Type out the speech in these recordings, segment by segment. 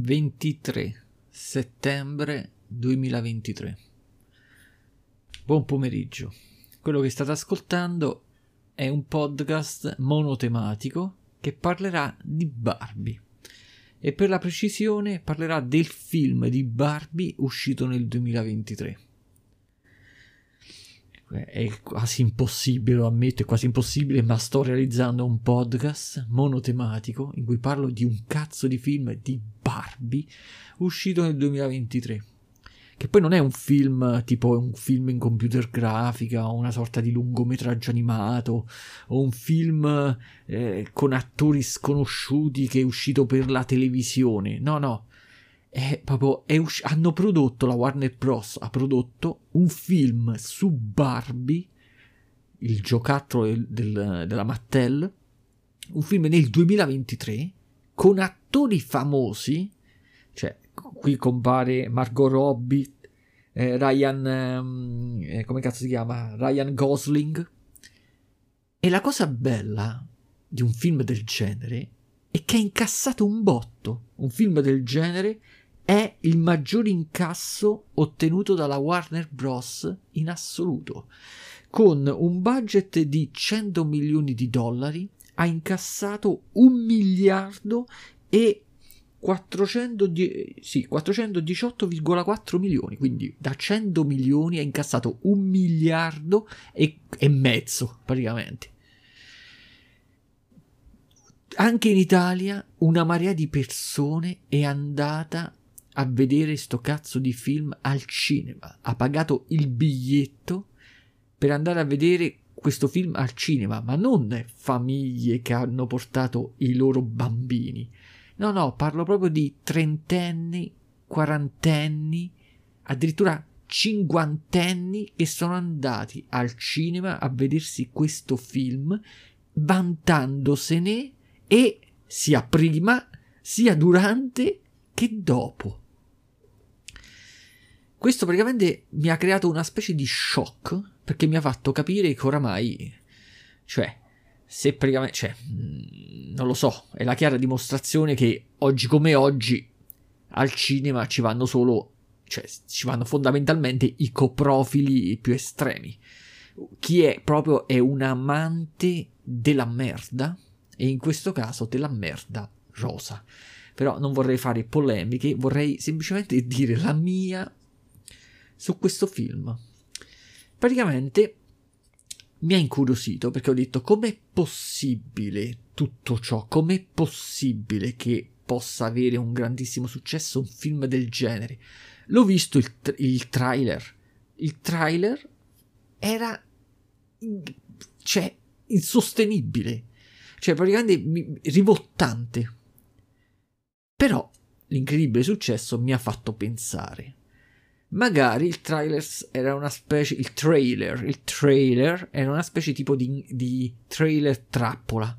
23 settembre 2023. Buon pomeriggio. Quello che state ascoltando è un podcast monotematico che parlerà di Barbie. E per la precisione parlerà del film di Barbie uscito nel 2023 è quasi impossibile, lo ammetto, è quasi impossibile, ma sto realizzando un podcast monotematico in cui parlo di un cazzo di film di Barbie uscito nel 2023. Che poi non è un film tipo un film in computer grafica o una sorta di lungometraggio animato o un film eh, con attori sconosciuti che è uscito per la televisione. No, no, è proprio, è usci- hanno prodotto, la Warner Bros. ha prodotto un film su Barbie, il giocattolo del, del, della Mattel, un film nel 2023 con attori famosi, cioè qui compare Margot Robbie, eh, Ryan, ehm, eh, come cazzo si chiama? Ryan Gosling. E la cosa bella di un film del genere è che ha incassato un botto. Un film del genere è il maggior incasso ottenuto dalla Warner Bros. in assoluto. Con un budget di 100 milioni di dollari ha incassato un miliardo e 410, sì, 418,4 milioni, quindi da 100 milioni ha incassato un miliardo e, e mezzo praticamente. Anche in Italia una marea di persone è andata a vedere sto cazzo di film al cinema. Ha pagato il biglietto per andare a vedere questo film al cinema, ma non famiglie che hanno portato i loro bambini. No, no, parlo proprio di trentenni, quarantenni, addirittura cinquantenni che sono andati al cinema a vedersi questo film vantandosene e sia prima sia durante che dopo. Questo praticamente mi ha creato una specie di shock perché mi ha fatto capire che oramai, cioè, se praticamente, cioè, mm, non lo so, è la chiara dimostrazione che oggi come oggi al cinema ci vanno solo, cioè, ci vanno fondamentalmente i coprofili più estremi. Chi è proprio è un amante della merda e in questo caso della merda rosa. Però non vorrei fare polemiche, vorrei semplicemente dire la mia su questo film. Praticamente mi ha incuriosito perché ho detto com'è possibile tutto ciò, com'è possibile che possa avere un grandissimo successo un film del genere. L'ho visto il, il trailer. Il trailer era cioè insostenibile, cioè praticamente rivoltante. Però l'incredibile successo mi ha fatto pensare magari il trailer era una specie il trailer il trailer era una specie tipo di, di trailer trappola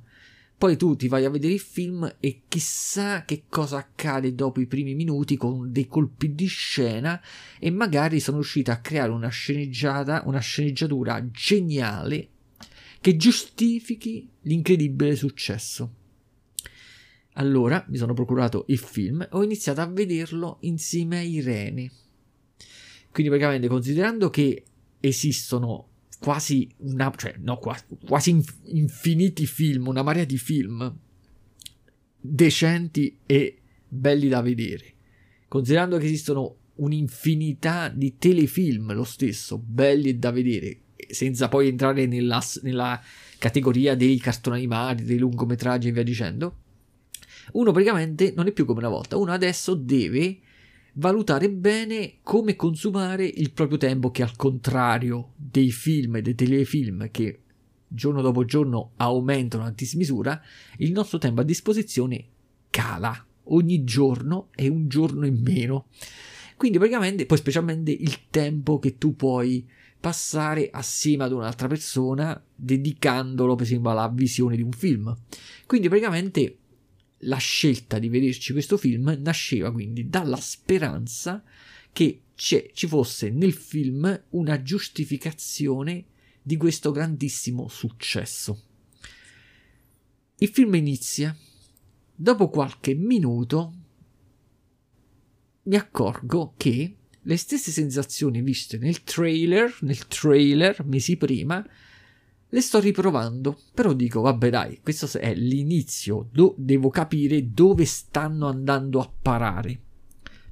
poi tu ti vai a vedere il film e chissà che cosa accade dopo i primi minuti con dei colpi di scena e magari sono riuscito a creare una sceneggiata, una sceneggiatura geniale che giustifichi l'incredibile successo. Allora mi sono procurato il film e ho iniziato a vederlo insieme a Irene. Quindi praticamente considerando che esistono quasi una, cioè, no, quasi, quasi infiniti film, una marea di film decenti e belli da vedere, considerando che esistono un'infinità di telefilm lo stesso, belli da vedere, senza poi entrare nella, nella categoria dei cartoni animati, dei lungometraggi e via dicendo, uno praticamente non è più come una volta, uno adesso deve valutare bene come consumare il proprio tempo che al contrario dei film e dei telefilm che giorno dopo giorno aumentano a dismisura, il nostro tempo a disposizione cala. Ogni giorno è un giorno in meno. Quindi praticamente, poi specialmente il tempo che tu puoi passare assieme ad un'altra persona dedicandolo per esempio alla visione di un film. Quindi praticamente la scelta di vederci questo film nasceva quindi dalla speranza che ci fosse nel film una giustificazione di questo grandissimo successo. Il film inizia. Dopo qualche minuto mi accorgo che le stesse sensazioni viste nel trailer, nel trailer mesi prima, le sto riprovando. Però dico, vabbè dai, questo è l'inizio, do- devo capire dove stanno andando a parare.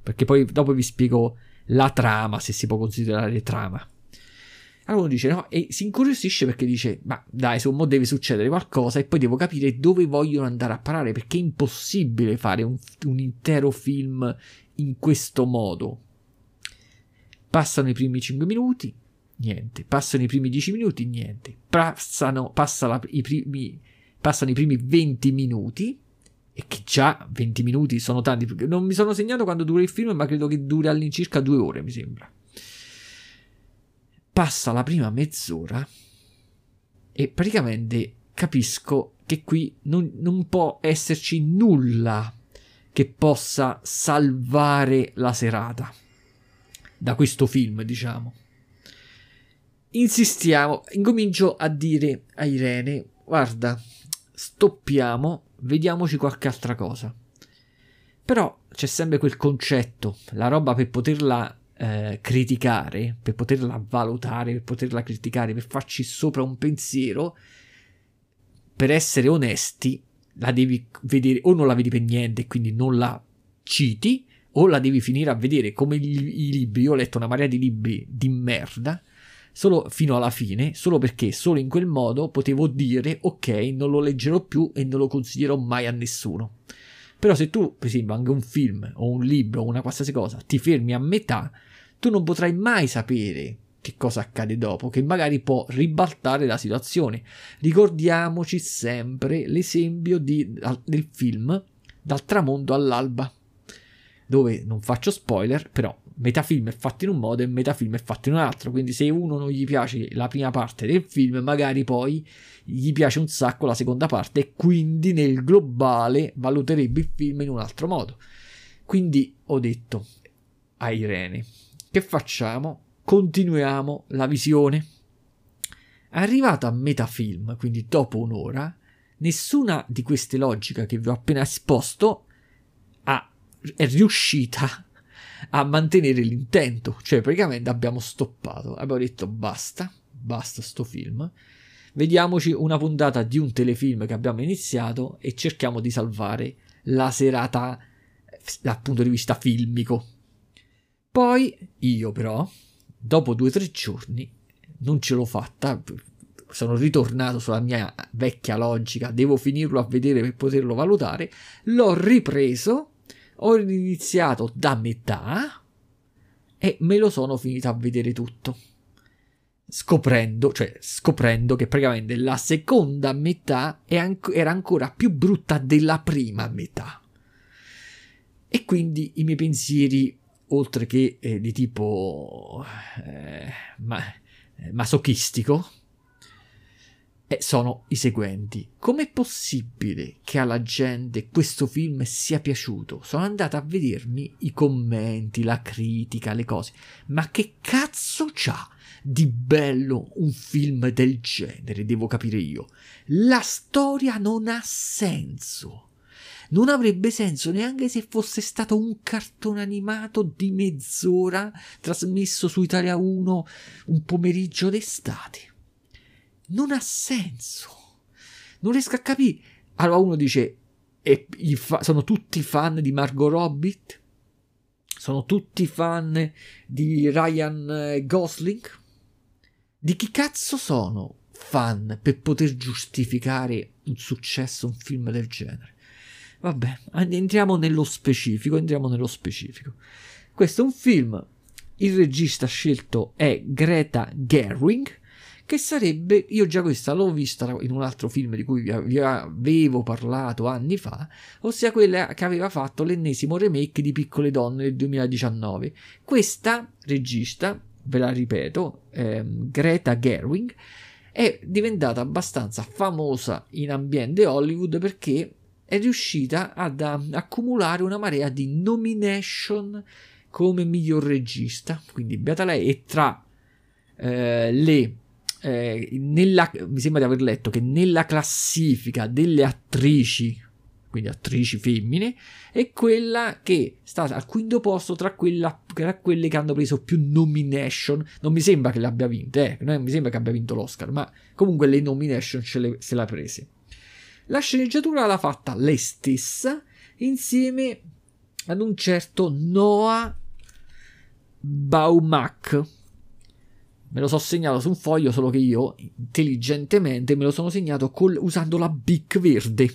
Perché poi dopo vi spiego la trama, se si può considerare trama. Allora uno dice no, e si incuriosisce perché dice, ma dai, insomma, deve succedere qualcosa e poi devo capire dove vogliono andare a parare, perché è impossibile fare un, un intero film in questo modo. Passano i primi 5 minuti, niente. Passano i primi 10 minuti, niente. Passano, passa i primi, passano i primi 20 minuti, e che già 20 minuti sono tanti. Non mi sono segnato quando dura il film, ma credo che duri all'incirca due ore, mi sembra passa la prima mezz'ora e praticamente capisco che qui non, non può esserci nulla che possa salvare la serata da questo film, diciamo. Insistiamo, incomincio a dire a Irene, guarda, stoppiamo, vediamoci qualche altra cosa. Però c'è sempre quel concetto, la roba per poterla eh, criticare, per poterla valutare, per poterla criticare, per farci sopra un pensiero, per essere onesti, la devi vedere o non la vedi per niente, quindi non la citi, o la devi finire a vedere come i, libri. Io ho letto una marea di libri di merda, solo fino alla fine, solo perché solo in quel modo potevo dire ok, non lo leggerò più e non lo consiglierò mai a nessuno. Però se tu, per esempio, anche un film o un libro o una qualsiasi cosa, ti fermi a metà, tu non potrai mai sapere che cosa accade dopo, che magari può ribaltare la situazione. Ricordiamoci sempre l'esempio di, del film Dal tramonto all'alba, dove non faccio spoiler, però metà film è fatto in un modo e metà film è fatto in un altro, quindi se uno non gli piace la prima parte del film, magari poi gli piace un sacco la seconda parte e quindi nel globale valuterebbe il film in un altro modo. Quindi ho detto a Irene, che facciamo? Continuiamo la visione. Arrivato a metà film, quindi dopo un'ora, nessuna di queste logiche che vi ho appena esposto è riuscita a mantenere l'intento. Cioè, praticamente abbiamo stoppato. Abbiamo detto basta, basta sto film. Vediamoci una puntata di un telefilm che abbiamo iniziato e cerchiamo di salvare la serata dal punto di vista filmico. Poi io però, dopo due o tre giorni, non ce l'ho fatta, sono ritornato sulla mia vecchia logica, devo finirlo a vedere per poterlo valutare, l'ho ripreso, ho iniziato da metà e me lo sono finito a vedere tutto. Scoprendo, cioè scoprendo che praticamente la seconda metà era ancora più brutta della prima metà. E quindi i miei pensieri oltre che eh, di tipo eh, ma, masochistico, sono i seguenti. Com'è possibile che alla gente questo film sia piaciuto? Sono andato a vedermi i commenti, la critica, le cose. Ma che cazzo c'ha di bello un film del genere? Devo capire io. La storia non ha senso non avrebbe senso neanche se fosse stato un cartone animato di mezz'ora trasmesso su Italia 1 un pomeriggio d'estate. Non ha senso. Non riesco a capire. Allora uno dice, e fa- sono tutti fan di Margot Robbie? Sono tutti fan di Ryan eh, Gosling? Di chi cazzo sono fan per poter giustificare un successo, un film del genere? Vabbè, entriamo nello specifico, entriamo nello specifico. Questo è un film, il regista scelto è Greta Gerwig, che sarebbe, io già questa l'ho vista in un altro film di cui vi avevo parlato anni fa, ossia quella che aveva fatto l'ennesimo remake di Piccole Donne del 2019. Questa regista, ve la ripeto, ehm, Greta Gerwig, è diventata abbastanza famosa in ambiente Hollywood perché è riuscita ad um, accumulare una marea di nomination come miglior regista. Quindi beata lei e tra eh, le eh, nella, mi sembra di aver letto che nella classifica delle attrici quindi attrici femmine, e quella che sta al quinto posto tra, quella, tra quelle che hanno preso più nomination. Non mi sembra che le abbia vinte, eh, non mi sembra che abbia vinto l'Oscar, ma comunque le nomination le, se le ha prese. La sceneggiatura l'ha fatta lei stessa insieme ad un certo Noah Baumack. Me lo so segnato su un foglio, solo che io intelligentemente me lo sono segnato col, usando la Bic verde,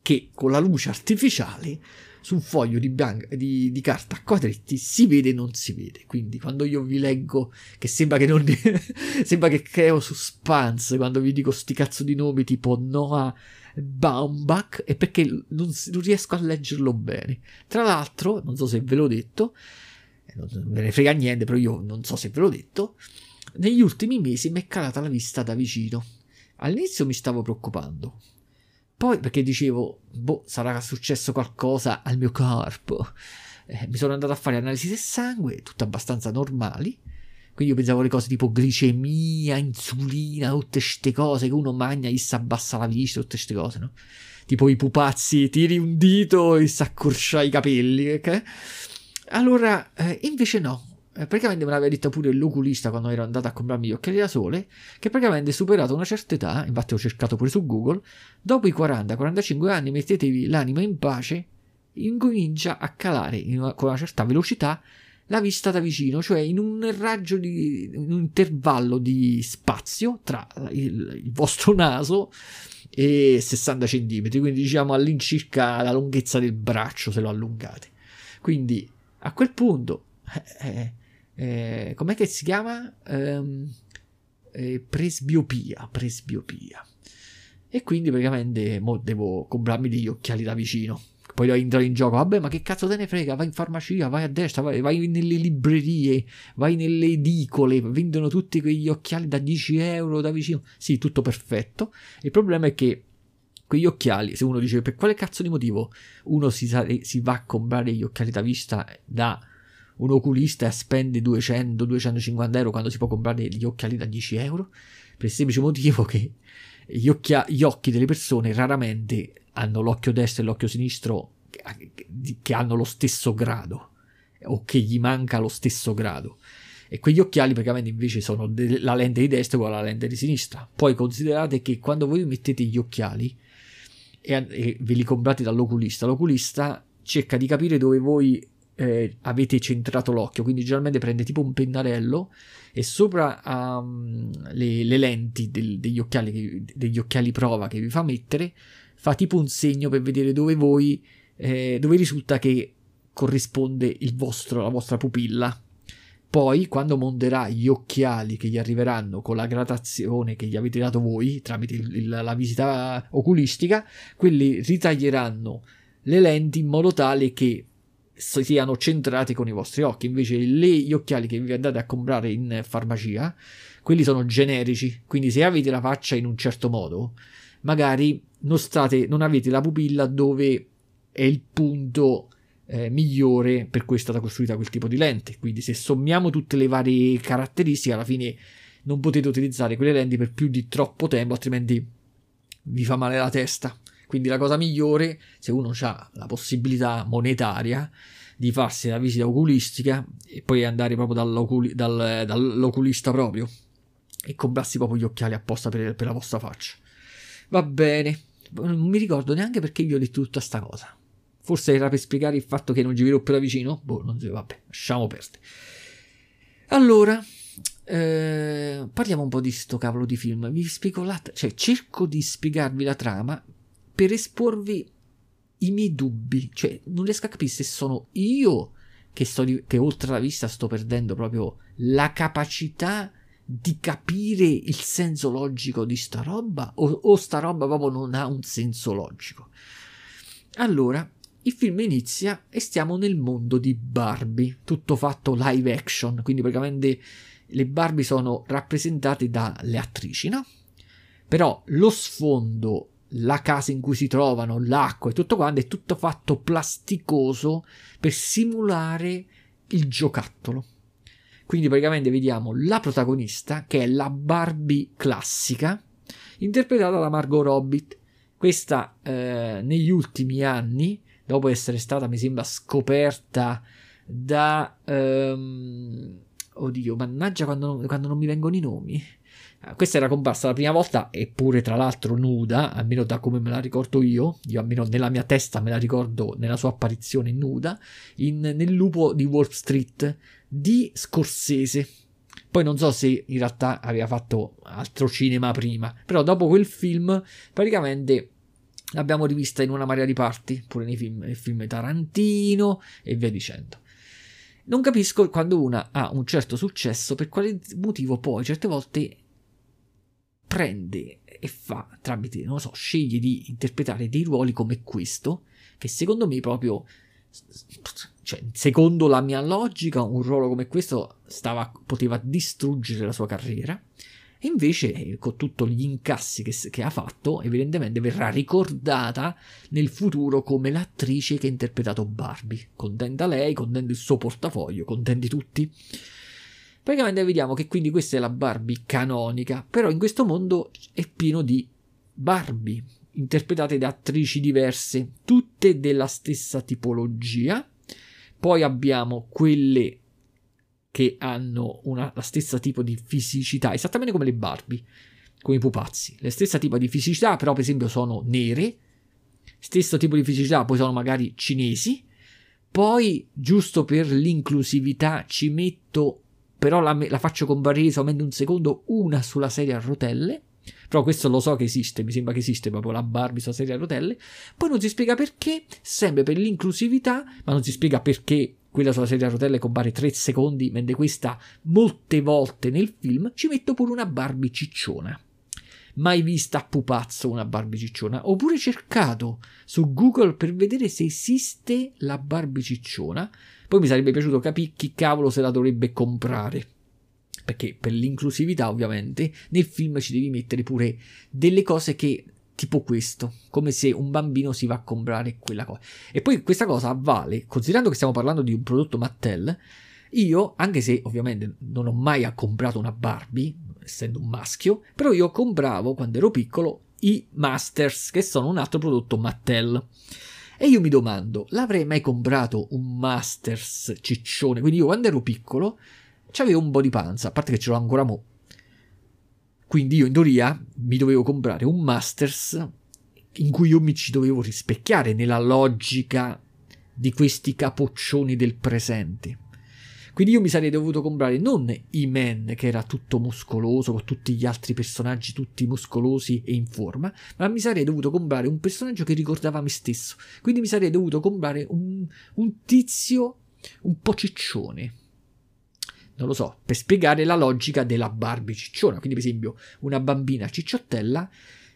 che con la luce artificiale su un foglio di, bianca, di, di, carta a quadretti si vede e non si vede. Quindi quando io vi leggo, che sembra che non sembra che creo suspense quando vi dico sti cazzo di nomi tipo Noah Baumbach, è perché non, non riesco a leggerlo bene. Tra l'altro, non so se ve l'ho detto, non me ne frega niente, però io non so se ve l'ho detto, negli ultimi mesi mi è calata la vista da vicino. All'inizio mi stavo preoccupando, poi perché dicevo, boh, sarà successo qualcosa al mio corpo. Eh, mi sono andato a fare analisi del sangue, tutte abbastanza normali. Quindi io pensavo alle cose tipo glicemia, insulina, tutte queste cose che uno mangia e si abbassa la vista, tutte queste cose, no? Tipo i pupazzi, tiri un dito e si accorcia i capelli, ok? Allora, eh, invece no. Eh, praticamente me l'aveva detto pure l'oculista quando ero andato a comprarmi gli occhiali da sole, che praticamente superato una certa età, infatti ho cercato pure su Google, dopo i 40-45 anni mettetevi l'anima in pace, incomincia a calare una, con una certa velocità la vista da vicino, cioè in un raggio di in un intervallo di spazio tra il, il vostro naso e 60 cm, quindi diciamo all'incirca la lunghezza del braccio se lo allungate. Quindi a quel punto, eh, eh, com'è che si chiama? Ehm, eh, presbiopia, presbiopia. E quindi praticamente devo comprarmi degli occhiali da vicino. Poi entrare in gioco. Vabbè, ma che cazzo te ne frega? Vai in farmacia, vai a destra, vai, vai nelle librerie, vai nelle edicole. Vendono tutti quegli occhiali da 10 euro da vicino. Sì, tutto perfetto. Il problema è che quegli occhiali, se uno dice per quale cazzo di motivo uno si, si va a comprare gli occhiali da vista da un oculista e spende 200-250 euro quando si può comprare gli occhiali da 10 euro? Per il semplice motivo che gli, occhia- gli occhi delle persone raramente hanno l'occhio destro e l'occhio sinistro che hanno lo stesso grado o che gli manca lo stesso grado e quegli occhiali praticamente invece sono de- la lente di destra uguale alla lente di sinistra. Poi considerate che quando voi mettete gli occhiali e, e ve li comprate dall'oculista, l'oculista cerca di capire dove voi eh, avete centrato l'occhio, quindi generalmente prende tipo un pennarello e sopra um, le, le, lenti del, degli, occhiali degli occhiali prova che vi fa mettere, fa tipo un segno per vedere dove voi, eh, dove risulta che corrisponde vostro, la vostra pupilla. Poi, quando monterà gli occhiali che gli arriveranno con la gradazione che gli avete dato voi tramite il, la visita oculistica, quelli ritaglieranno le lenti in modo tale che siano centrati con i vostri occhi. Invece, le, gli occhiali che vi andate a comprare in farmacia, quelli sono generici. Quindi, se avete la faccia in un certo modo, magari non, state, non avete la pupilla dove è il punto eh, migliore per cui è stata costruita quel tipo di lente. Quindi se sommiamo tutte le varie caratteristiche, alla fine non potete utilizzare quelle lenti per più di troppo tempo, altrimenti vi fa male la testa. Quindi la cosa migliore, se uno ha la possibilità monetaria di farsi la visita oculistica e poi andare proprio dall'oculi- dal, dall'oculista proprio e comprarsi proprio gli occhiali apposta per, per la vostra faccia. Va bene, non mi ricordo neanche perché vi ho detto tutta sta cosa. Forse era per spiegare il fatto che non ci vedo più da vicino? Boh, non so, vabbè, lasciamo perdere. Allora, eh, parliamo un po' di sto cavolo di film. Vi spiego la... cioè cerco di spiegarvi la trama per esporvi i miei dubbi. Cioè, non riesco a capire se sono io che, sto, che oltre la vista sto perdendo proprio la capacità di capire il senso logico di sta roba o, o sta roba proprio non ha un senso logico. Allora, il film inizia e stiamo nel mondo di Barbie, tutto fatto live action, quindi praticamente le Barbie sono rappresentate dalle attrici, no? Però lo sfondo, la casa in cui si trovano, l'acqua e tutto quanto è tutto fatto plasticoso per simulare il giocattolo. Quindi praticamente vediamo la protagonista, che è la Barbie classica, interpretata da Margot Robbie, questa eh, negli ultimi anni, dopo essere stata, mi sembra, scoperta da... Ehm, oddio, mannaggia quando, quando non mi vengono i nomi. Ah, questa era comparsa la prima volta, eppure tra l'altro nuda, almeno da come me la ricordo io, io almeno nella mia testa me la ricordo nella sua apparizione nuda, in, nel lupo di Wall Street di Scorsese. Poi non so se in realtà aveva fatto altro cinema prima, però dopo quel film praticamente l'abbiamo rivista in una marea di parti, pure nei film, nei film Tarantino e via dicendo. Non capisco quando una ha un certo successo per quale motivo poi certe volte prende e fa tramite, non lo so, sceglie di interpretare dei ruoli come questo, che secondo me proprio, cioè, secondo la mia logica, un ruolo come questo stava, poteva distruggere la sua carriera. E invece, con tutti gli incassi che, che, ha fatto, evidentemente verrà ricordata nel futuro come l'attrice che ha interpretato Barbie. Contenta lei, contento il suo portafoglio, contenti tutti. Praticamente vediamo che quindi questa è la Barbie canonica, però in questo mondo è pieno di Barbie, interpretate da attrici diverse, tutte della stessa tipologia. Poi abbiamo quelle che hanno una, la stessa tipo di fisicità, esattamente come le Barbie, come i pupazzi. La stessa tipo di fisicità, però per esempio sono nere, stesso tipo di fisicità, poi sono magari cinesi. Poi, giusto per l'inclusività, ci metto però la, la faccio comparire solamente un secondo una sulla serie a rotelle. Però questo lo so che esiste, mi sembra che esiste proprio la Barbie sulla serie a rotelle. Poi non si spiega perché, sempre per l'inclusività, ma non si spiega perché quella sulla serie a rotelle compare 3 secondi, mentre questa molte volte nel film ci metto pure una Barbie cicciona. Mai vista a pupazzo una Barbie cicciona. Pure cercato su Google per vedere se esiste la Barbie cicciona. Poi mi sarebbe piaciuto capire chi cavolo se la dovrebbe comprare. Perché per l'inclusività, ovviamente, nel film ci devi mettere pure delle cose che tipo questo, come se un bambino si va a comprare quella cosa. E poi questa cosa vale, considerando che stiamo parlando di un prodotto Mattel, io, anche se ovviamente non ho mai comprato una Barbie, essendo un maschio, però io compravo quando ero piccolo i Masters, che sono un altro prodotto Mattel. E io mi domando, l'avrei mai comprato un Masters ciccione? Quindi io quando ero piccolo avevo un po' di panza, a parte che ce l'ho ancora mo. Quindi io in teoria mi dovevo comprare un Masters in cui io mi ci dovevo rispecchiare nella logica di questi capoccioni del presente. Quindi io mi sarei dovuto comprare non E-Man, che era tutto muscoloso, con tutti gli altri personaggi tutti muscolosi e in forma, ma mi sarei dovuto comprare un personaggio che ricordava me stesso. Quindi mi sarei dovuto comprare un, un tizio un po' ciccione. Non lo so, per spiegare la logica della Barbie cicciona. Quindi, per esempio, una bambina cicciottella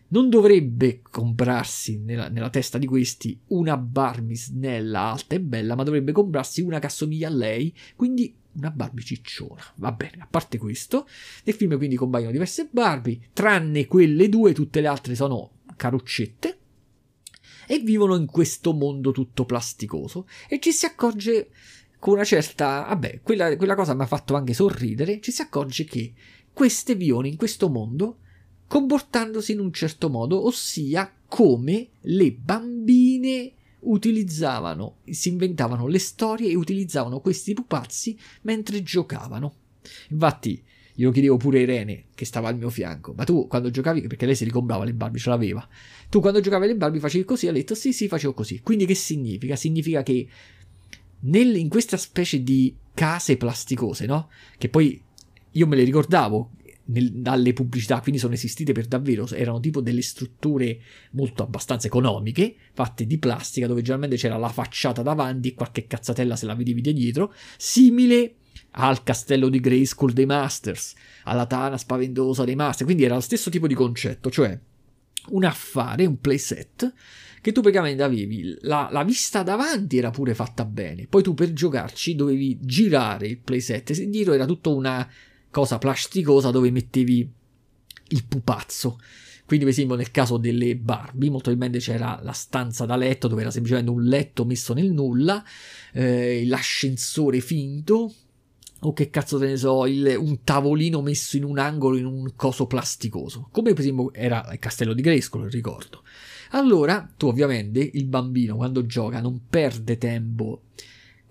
non dovrebbe comprarsi nella, nella, testa di questi una Barbie snella, alta e bella, ma dovrebbe comprarsi una che assomiglia a lei, quindi una Barbie cicciona. Va bene, a parte questo, nel film quindi compaiono diverse Barbie, tranne quelle due, tutte le altre sono caruccette e vivono in questo mondo tutto plasticoso e ci si accorge con una certa... vabbè, quella, quella cosa mi ha fatto anche sorridere, ci si accorge che queste vivono in questo mondo comportandosi in un certo modo, ossia come le bambine utilizzavano, si inventavano le storie e utilizzavano questi pupazzi mentre giocavano. Infatti, io chiedevo pure a Irene, che stava al mio fianco, ma tu quando giocavi, perché lei si ricomprava le Barbie, ce l'aveva, tu quando giocavi le Barbie facevi così? Ha detto sì, sì, facevo così. Quindi che significa? Significa che nel, in questa specie di case plasticose, no? Che poi io me le ricordavo, nel, dalle pubblicità, quindi sono esistite per davvero, erano tipo delle strutture molto abbastanza economiche, fatte di plastica, dove generalmente c'era la facciata davanti e qualche cazzatella se la vedevi dietro, simile al castello di Grayskull dei Masters, alla tana spaventosa dei Masters, quindi era lo stesso tipo di concetto, cioè un affare, un playset, che tu praticamente avevi la, la, vista davanti era pure fatta bene, poi tu per giocarci dovevi girare il playset, e dietro era tutta una cosa plasticosa dove mettevi il pupazzo. Quindi, per esempio, nel caso delle Barbie, molto probabilmente c'era la stanza da letto dove era semplicemente un letto messo nel nulla, eh, l'ascensore finto, o che cazzo te ne so, il, un tavolino messo in un angolo in un coso plasticoso. Come per esempio era il castello di Grayskull, ricordo. Allora, tu ovviamente, il bambino quando gioca non perde tempo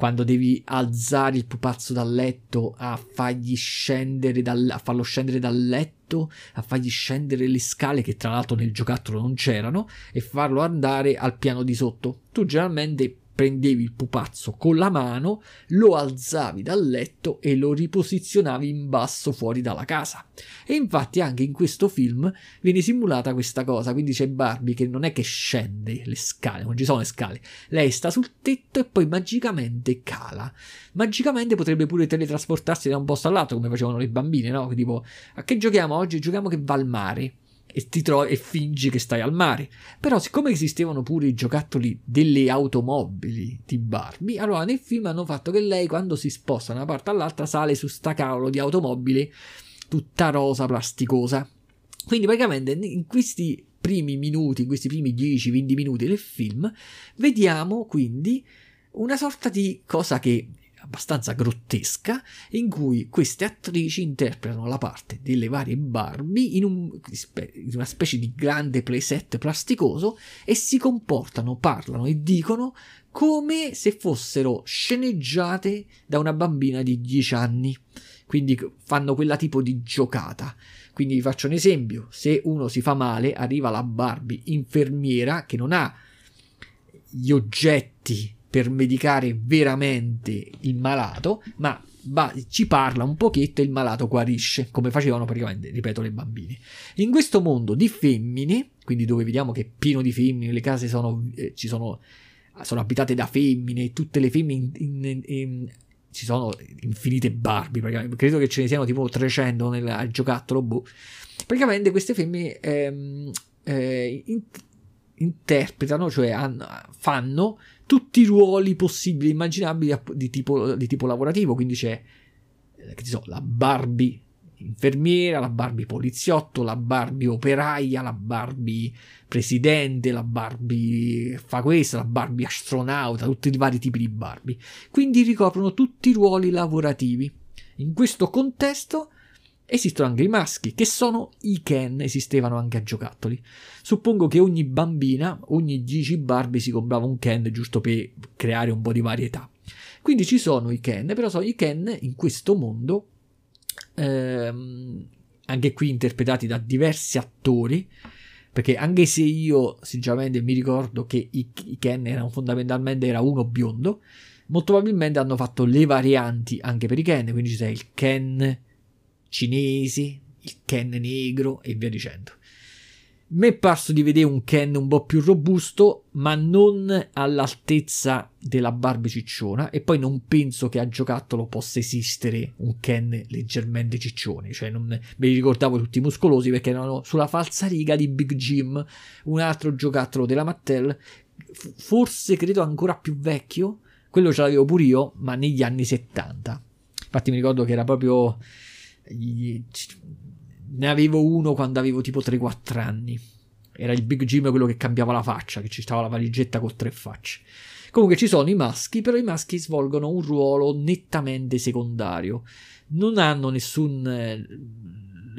quando devi alzare il pupazzo dal letto a fargli scendere dal, a farlo scendere dal letto, a fargli scendere le scale che tra l'altro nel giocattolo non c'erano e farlo andare al piano di sotto. Tu generalmente prendevi il pupazzo con la mano, lo alzavi dal letto e lo riposizionavi in basso fuori dalla casa. E infatti anche in questo film viene simulata questa cosa, quindi c'è Barbie che non è che scende le scale, non ci sono le scale, lei sta sul tetto e poi magicamente cala. Magicamente potrebbe pure teletrasportarsi da un posto all'altro come facevano le bambine, no? Tipo, a che giochiamo oggi? Giochiamo che va al mare e, ti tro- e fingi che stai al mare. Però, siccome esistevano pure i giocattoli delle automobili di Barbie, allora nel film hanno fatto che lei, quando si sposta da una parte all'altra, sale su sta cavolo di automobile tutta rosa, plasticosa. Quindi, praticamente, in questi primi minuti, in questi primi 10-20 minuti del film, vediamo quindi una sorta di cosa che abbastanza grottesca in cui queste attrici interpretano la parte delle varie Barbie in, un, in, una specie di grande playset plasticoso e si comportano, parlano e dicono come se fossero sceneggiate da una bambina di 10 anni. Quindi fanno quella tipo di giocata. Quindi vi faccio un esempio: se uno si fa male, arriva la Barbie infermiera che non ha gli oggetti per medicare veramente il malato, ma va, ci parla un pochetto e il malato guarisce, come facevano praticamente, ripeto, le bambine. In questo mondo di femmine, quindi dove vediamo che è pieno di femmine, le case sono, eh, ci sono, sono abitate da femmine, tutte le femmine in, in, in, ci sono infinite Barbie, credo che ce ne siano tipo 300 nel giocattolo, boh. Praticamente queste femmine ehm, eh, interpretano, cioè hanno, fanno tutti i ruoli possibili e immaginabili di tipo, di tipo lavorativo. Quindi c'è eh, so, la Barbie infermiera, la Barbie poliziotto, la Barbie operaia, la Barbie presidente, la Barbie fa questo, la Barbie astronauta, tutti i vari tipi di Barbie. Quindi ricoprono tutti i ruoli lavorativi. In questo contesto Esistono anche i maschi, che sono i Ken, esistevano anche a giocattoli. Suppongo che ogni bambina, ogni Gigi Barbie si comprava un Ken giusto per creare un po' di varietà. Quindi ci sono i Ken, però sono i Ken in questo mondo, ehm, anche qui interpretati da diversi attori, perché anche se io sinceramente mi ricordo che i, i Ken erano fondamentalmente era uno biondo, molto probabilmente hanno fatto le varianti anche per i Ken, quindi c'è il Ken cinesi, il Ken negro e via dicendo. Mi è parso di vedere un Ken un po' più robusto, ma non all'altezza della Barbie cicciona. E poi non penso che a giocattolo possa esistere un Ken leggermente ciccione. Cioè, non me ricordavo tutti muscolosi perché erano sulla falsa riga di Big Jim, un altro giocattolo della Mattel. Forse credo ancora più vecchio. Quello ce l'avevo pure io, ma negli anni 70. Infatti, mi ricordo che era proprio ne avevo uno quando avevo tipo 3-4 anni. Era il Big Jim quello che cambiava la faccia, che ci stava la valigetta con tre facce. Comunque ci sono i maschi, però i maschi svolgono un ruolo nettamente secondario. Non hanno nessun eh,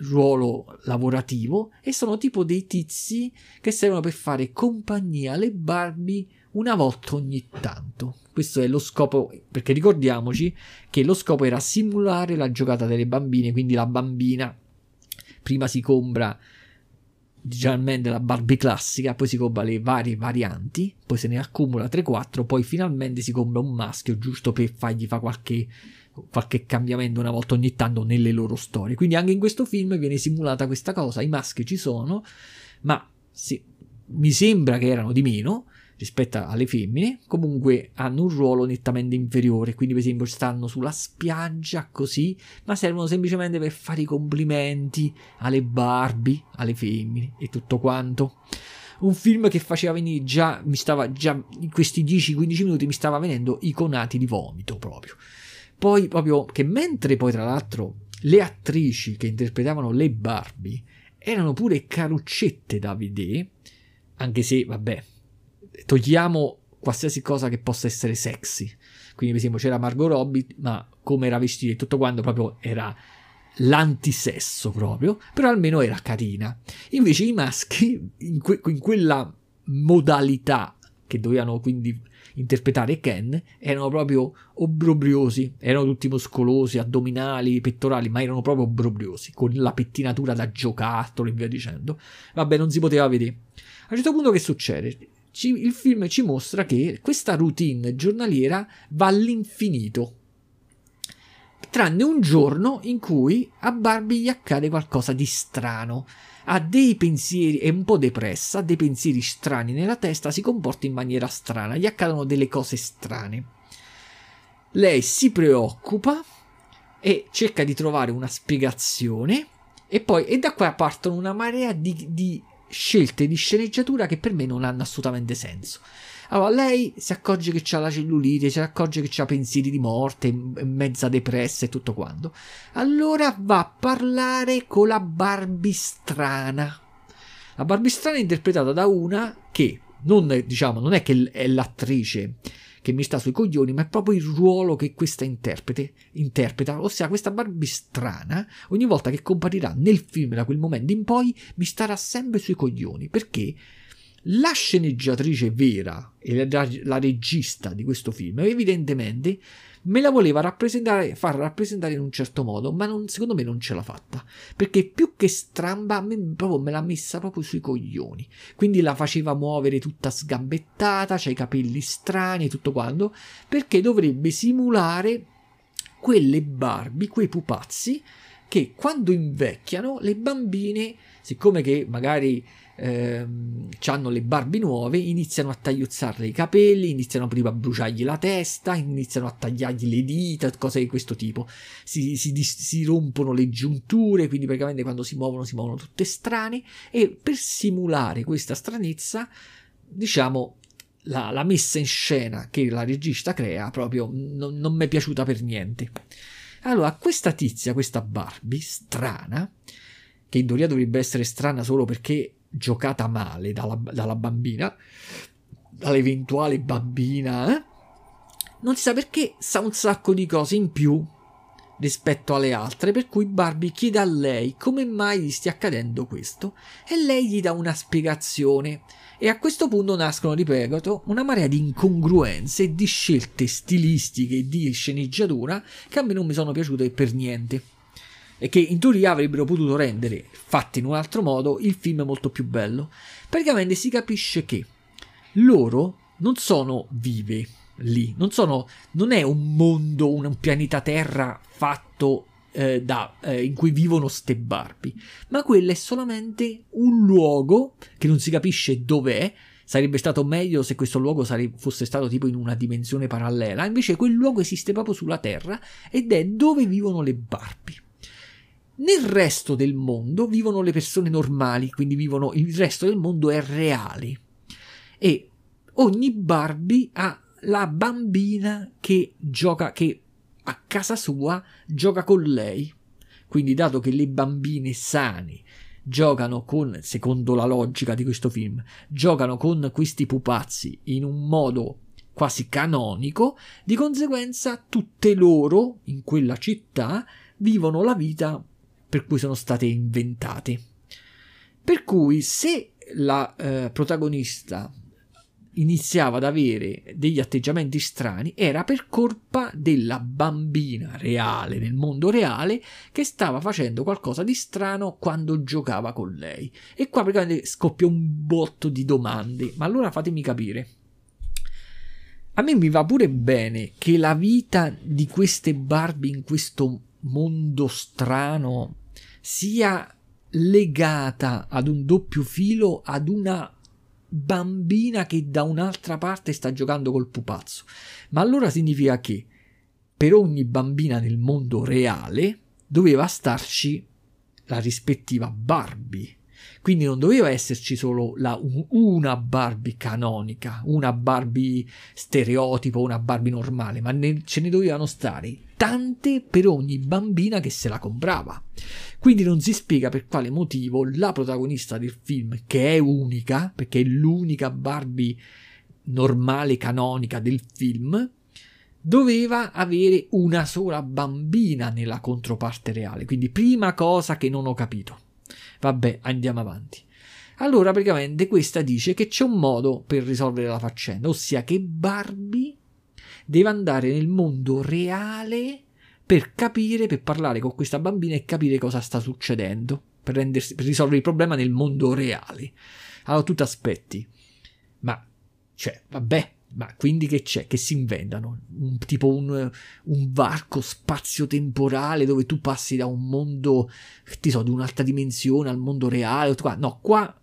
ruolo lavorativo e sono tipo dei tizi che servono per fare compagnia alle Barbie una volta ogni tanto. Questo è lo scopo, perché ricordiamoci che lo scopo era simulare la giocata delle bambine, quindi la bambina prima si compra generalmente la Barbie classica, poi si compra le varie varianti, poi se ne accumula 3-4, poi finalmente si compra un maschio giusto per fargli fare qualche, qualche cambiamento una volta ogni tanto nelle loro storie. Quindi anche in questo film viene simulata questa cosa, i maschi ci sono, ma sì, mi sembra che erano di meno, rispetto alle femmine, comunque hanno un ruolo nettamente inferiore, quindi per esempio stanno sulla spiaggia così, ma servono semplicemente per fare i complimenti alle Barbie, alle femmine e tutto quanto. Un film che faceva venire già, mi stava già in questi 10-15 minuti mi stava venendo i conati di vomito proprio. Poi proprio che mentre poi tra l'altro le attrici che interpretavano le Barbie erano pure caruccette da vedere, anche se vabbè, togliamo qualsiasi cosa che possa essere sexy. Quindi, per esempio, c'era Margot Robbie, ma come era vestita e tutto quanto proprio era l'antisesso proprio, però almeno era carina. Invece i maschi in, que- in quella modalità che dovevano quindi interpretare Ken erano proprio obbrobriosi, erano tutti muscolosi, addominali, pettorali, ma erano proprio obbrobriosi, con la pettinatura da giocattolo e via dicendo. Vabbè, non si poteva vedere. A un certo punto che succede? Ci, il film ci mostra che questa routine giornaliera va all'infinito. Tranne un giorno in cui a Barbie gli accade qualcosa di strano ha dei pensieri, è un po' depressa, ha dei pensieri strani nella testa, si comporta in maniera strana, gli accadono delle cose strane. Lei si preoccupa e cerca di trovare una spiegazione e poi e da qua partono una marea di, di scelte di sceneggiatura che per me non hanno assolutamente senso. Allora, lei si accorge che ha la cellulite, si accorge che ha pensieri di morte, mezza depressa e tutto quanto. Allora va a parlare con la Barbie strana. La Barbie strana è interpretata da una che non, diciamo, non è che è l'attrice che mi sta sui coglioni, ma è proprio il ruolo che questa interprete, interpreta, ossia questa Barbie strana, ogni volta che comparirà nel film da quel momento in poi, mi starà sempre sui coglioni, perché la sceneggiatrice vera e la, la, regista di questo film, evidentemente, me la voleva rappresentare, far rappresentare in un certo modo, ma non, secondo me non ce l'ha fatta. Perché più che stramba, me, proprio, me l'ha messa proprio sui coglioni. Quindi la faceva muovere tutta sgambettata, c'ha i capelli strani e tutto quanto, perché dovrebbe simulare quelle Barbie, quei pupazzi, che quando invecchiano le bambine, siccome che magari ehm, hanno le Barbie nuove, iniziano a tagliuzzarle i capelli, iniziano prima a bruciargli la testa, iniziano a tagliargli le dita, cose di questo tipo. Si, si, si rompono le giunture, quindi praticamente quando si muovono si muovono tutte strane e per simulare questa stranezza, diciamo, la, la, messa in scena che la regista crea proprio non, non mi è piaciuta per niente. Allora, questa tizia, questa Barbie strana, che in teoria dovrebbe essere strana solo perché giocata male dalla, dalla bambina, dall'eventuale bambina, eh? non si sa perché sa un sacco di cose in più rispetto alle altre, per cui Barbie chiede a lei come mai gli stia accadendo questo e lei gli dà una spiegazione. E a questo punto nascono, ripeto, una marea di incongruenze e di scelte stilistiche e di sceneggiatura che a me non mi sono piaciute per niente e che in teoria avrebbero potuto rendere, fatti in un altro modo, il film molto più bello. Praticamente si capisce che loro non sono vive lì, non, sono, non è un mondo, un pianeta Terra fatto eh, da, eh, in cui vivono ste Barbie, ma quello è solamente un luogo che non si capisce dov'è. Sarebbe stato meglio se questo luogo sare- fosse stato tipo in una dimensione parallela, invece quel luogo esiste proprio sulla Terra ed è dove vivono le Barbie. Nel resto del mondo vivono le persone normali, quindi vivono, il resto del mondo è reale. E ogni Barbie ha la bambina che gioca, che a casa sua gioca con lei. Quindi, dato che le bambine sane giocano con, secondo la logica di questo film, giocano con questi pupazzi in un modo quasi canonico, di conseguenza tutte loro in quella città vivono la vita per cui sono state inventate. Per cui se la eh, protagonista iniziava ad avere degli atteggiamenti strani era per colpa della bambina reale nel mondo reale che stava facendo qualcosa di strano quando giocava con lei. E qua praticamente scoppia un botto di domande. Ma allora fatemi capire. A me mi va pure bene che la vita di queste Barbie in questo mondo strano sia legata ad un doppio filo ad una bambina che da un'altra parte sta giocando col pupazzo. Ma allora significa che per ogni bambina nel mondo reale doveva starci la rispettiva Barbie quindi non doveva esserci solo la, una Barbie canonica, una Barbie stereotipo, una Barbie normale, ma ne, ce ne dovevano stare tante per ogni bambina che se la comprava. Quindi non si spiega per quale motivo la protagonista del film, che è unica, perché è l'unica Barbie normale, canonica del film, doveva avere una sola bambina nella controparte reale. Quindi prima cosa che non ho capito. Vabbè, andiamo avanti. Allora, praticamente, questa dice che c'è un modo per risolvere la faccenda, ossia che Barbie deve andare nel mondo reale per capire, per parlare con questa bambina e capire cosa sta succedendo, per, rendersi, per risolvere il problema nel mondo reale. Allora, tu ti aspetti, ma, cioè, vabbè, ma quindi che c'è? Che si inventano? Un, tipo un, un varco spazio-temporale dove tu passi da un mondo, ti so, di un'altra dimensione al mondo reale? No, qua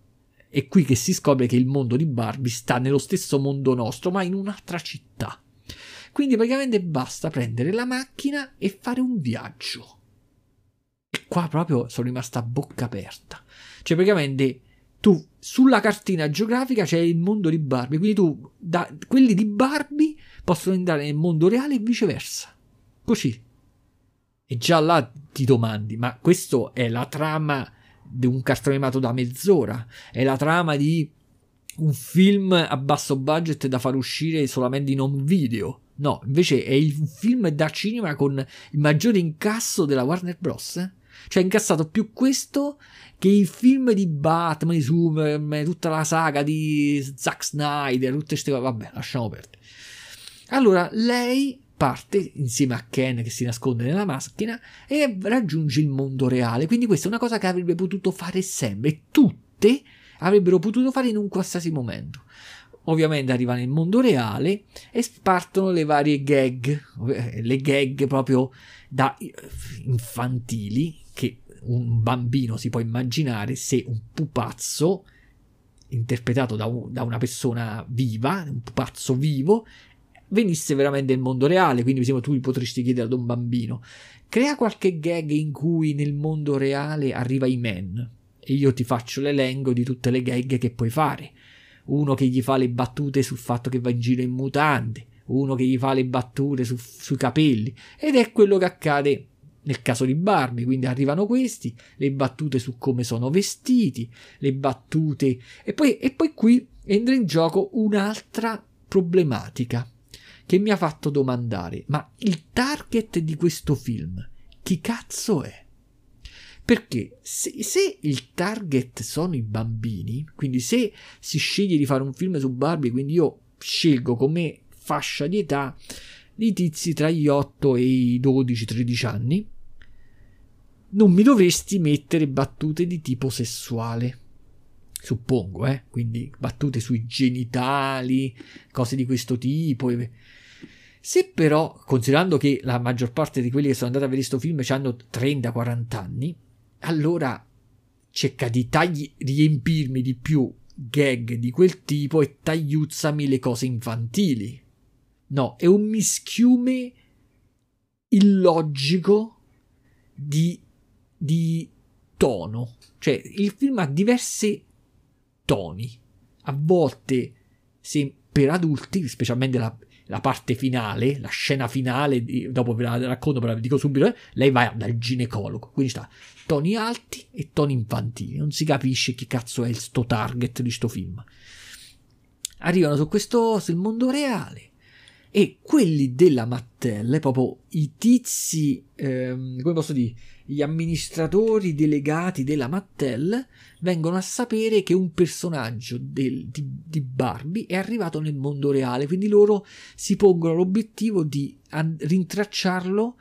è qui che si scopre che il mondo di Barbie sta nello stesso mondo nostro, ma in un'altra città. Quindi praticamente basta prendere la macchina e fare un viaggio. E qua proprio sono rimasta a bocca aperta. Cioè praticamente tu sulla cartina geografica c'è il mondo di Barbie, quindi tu da quelli di Barbie possono andare nel mondo reale e viceversa. Così. E già là ti domandi, ma questo è la trama di un cartone animato da mezz'ora, è la trama di un film a basso budget da far uscire solamente in un video. No, invece è il film da cinema con il maggiore incasso della Warner Bros. Cioè, ha incassato più questo che i film di Batman, di Superman, tutta la saga di Zack Snyder, tutte queste cose. Vabbè, lasciamo perdere. Allora, lei parte insieme a Ken che si nasconde nella macchina e raggiunge il mondo reale. Quindi questa è una cosa che avrebbe potuto fare sempre. Tutte avrebbero potuto fare in un qualsiasi momento ovviamente arriva nel mondo reale e partono le varie gag, le gag proprio da infantili che un bambino si può immaginare se un pupazzo interpretato da, un, da una persona viva, un pupazzo vivo, venisse veramente nel mondo reale, quindi tu potresti chiedere ad un bambino, crea qualche gag in cui nel mondo reale arriva i men e io ti faccio l'elenco di tutte le gag che puoi fare uno che gli fa le battute sul fatto che va in giro in mutande, uno che gli fa le battute su, sui capelli, ed è quello che accade nel caso di Barbie, quindi arrivano questi, le battute su come sono vestiti, le battute, e poi, e poi qui entra in gioco un'altra problematica che mi ha fatto domandare, ma il target di questo film chi cazzo è? Perché se, se, il target sono i bambini, quindi se si sceglie di fare un film su Barbie, quindi io scelgo come fascia di età i tizi tra gli 8 e i 12-13 anni, non mi dovresti mettere battute di tipo sessuale. Suppongo, eh? Quindi battute sui genitali, cose di questo tipo. Se però, considerando che la maggior parte di quelli che sono andati a vedere questo film hanno 30-40 anni, allora cerca di tagli- riempirmi di più gag di quel tipo e tagliuzzami le cose infantili. No, è un mischiume illogico di, di tono. Cioè, il film ha diversi toni. A volte, se per adulti, specialmente la, la parte finale, la scena finale, dopo ve la racconto, ve la dico subito, eh, lei va dal ginecologo, quindi sta toni alti e toni infantili, non si capisce chi cazzo è il sto target di sto film. Arrivano su questo, sul mondo reale, e quelli della Mattel, proprio i tizi, ehm, come posso dire, gli amministratori delegati della Mattel vengono a sapere che un personaggio del, di, di, Barbie è arrivato nel mondo reale, quindi loro si pongono l'obiettivo di rintracciarlo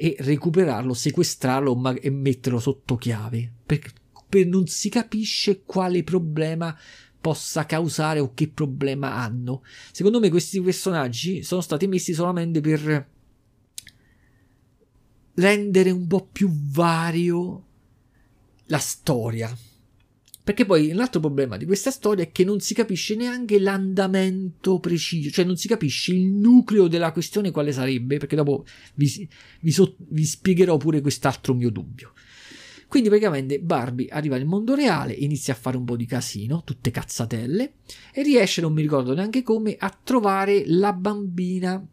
e recuperarlo, sequestrarlo e metterlo sotto chiave, perché per non si capisce quale problema possa causare o che problema hanno. Secondo me questi personaggi sono stati messi solamente per rendere un po' più vario la storia. Perché poi l'altro problema di questa storia è che non si capisce neanche l'andamento preciso, cioè non si capisce il nucleo della questione quale sarebbe, perché dopo vi, vi, so, vi spiegherò pure quest'altro mio dubbio. Quindi praticamente Barbie arriva nel mondo reale, inizia a fare un po' di casino, tutte cazzatelle, e riesce, non mi ricordo neanche come, a trovare la bambina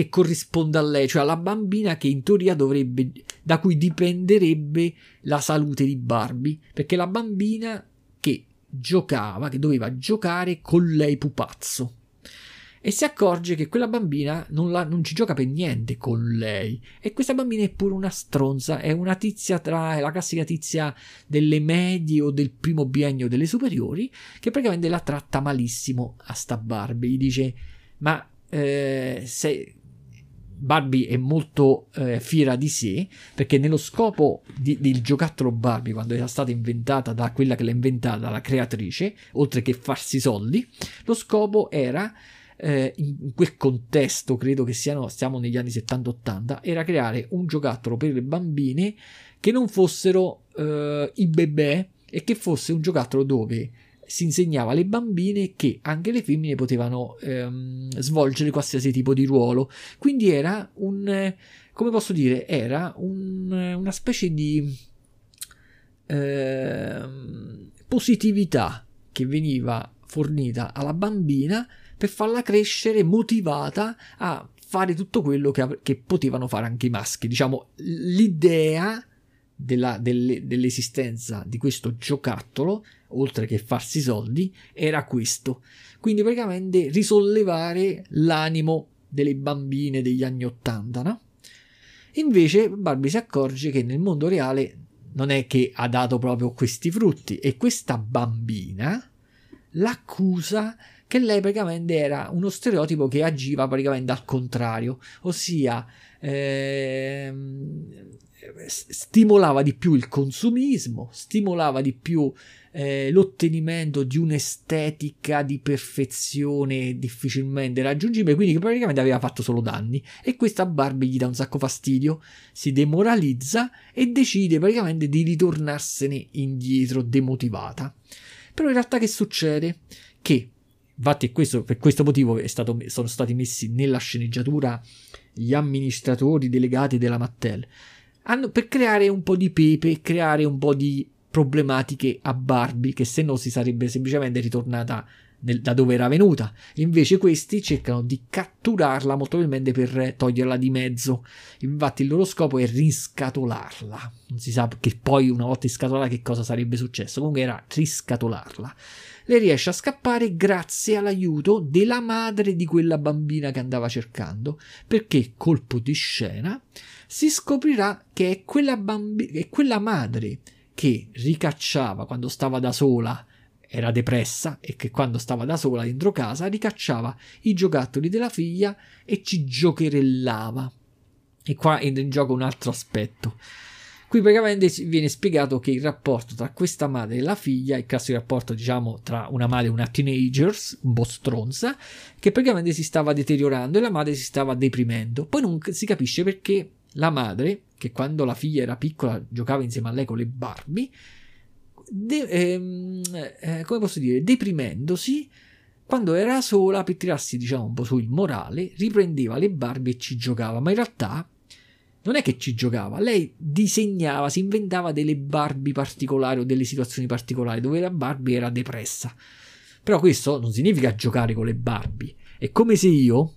che corrisponde a lei, cioè la bambina che in teoria dovrebbe, da cui dipenderebbe la salute di Barbie, perché la bambina che giocava, che doveva giocare con lei pupazzo. e si accorge che quella bambina non, la, non, ci gioca per niente con lei. E questa bambina è pure una stronza, è una tizia tra è la classica tizia delle medie o del primo biennio delle superiori, che praticamente la tratta malissimo a sta Barbie. Gli dice: Ma eh, se, Barbie è molto eh, fiera di sé perché nello scopo di, del giocattolo Barbie quando era stata inventata da quella che l'ha inventata la creatrice oltre che farsi soldi lo scopo era eh, in quel contesto, credo che siano, stiamo negli anni 70-80, era creare un giocattolo per le bambine che non fossero eh, i bebè e che fosse un giocattolo dove si insegnava alle bambine che anche le femmine potevano ehm, svolgere qualsiasi tipo di ruolo. Quindi era un, come posso dire, era un, una specie di eh, positività che veniva fornita alla bambina per farla crescere motivata a fare tutto quello che, che potevano fare anche i maschi. Diciamo, l'idea della, delle, dell'esistenza di questo giocattolo, oltre che farsi soldi, era questo. Quindi praticamente risollevare l'animo delle bambine degli anni Ottanta, no? Invece Barbie si accorge che nel mondo reale non è che ha dato proprio questi frutti e questa bambina l'accusa che lei praticamente era uno stereotipo che agiva praticamente al contrario, ossia ehm, stimolava di più il consumismo, stimolava di più eh, l'ottenimento di un'estetica di perfezione difficilmente raggiungibile, quindi che praticamente aveva fatto solo danni. E questa Barbie gli dà un sacco fastidio, si demoralizza e decide praticamente di ritornarsene indietro demotivata. Però in realtà che succede? Che Infatti, questo, per questo motivo stato, sono stati messi nella sceneggiatura gli amministratori delegati della Mattel hanno, per creare un po' di pepe, creare un po' di problematiche a Barbie, che se no si sarebbe semplicemente ritornata nel, da dove era venuta. Invece questi cercano di catturarla molto probabilmente per toglierla di mezzo. Infatti il loro scopo è riscatolarla. Non si sa che poi una volta riscatolata che cosa sarebbe successo. Comunque era riscatolarla le riesce a scappare grazie all'aiuto della madre di quella bambina che andava cercando, perché colpo di scena si scoprirà che è quella, bambi- è quella madre che ricacciava quando stava da sola era depressa e che quando stava da sola dentro casa ricacciava i giocattoli della figlia e ci giocherellava. E qua entra in gioco un altro aspetto. Qui praticamente viene spiegato che il rapporto tra questa madre e la figlia, il classico rapporto diciamo tra una madre e una teenagers, un po' stronza, che praticamente si stava deteriorando e la madre si stava deprimendo. Poi non si capisce perché la madre, che quando la figlia era piccola giocava insieme a lei con le Barbie, de- ehm, eh, come posso dire, deprimendosi, quando era sola per tirarsi diciamo un po' sul morale, riprendeva le Barbie e ci giocava, ma in realtà non è che ci giocava, lei disegnava, si inventava delle Barbie particolari o delle situazioni particolari dove la Barbie era depressa. Però questo non significa giocare con le Barbie. È come se io,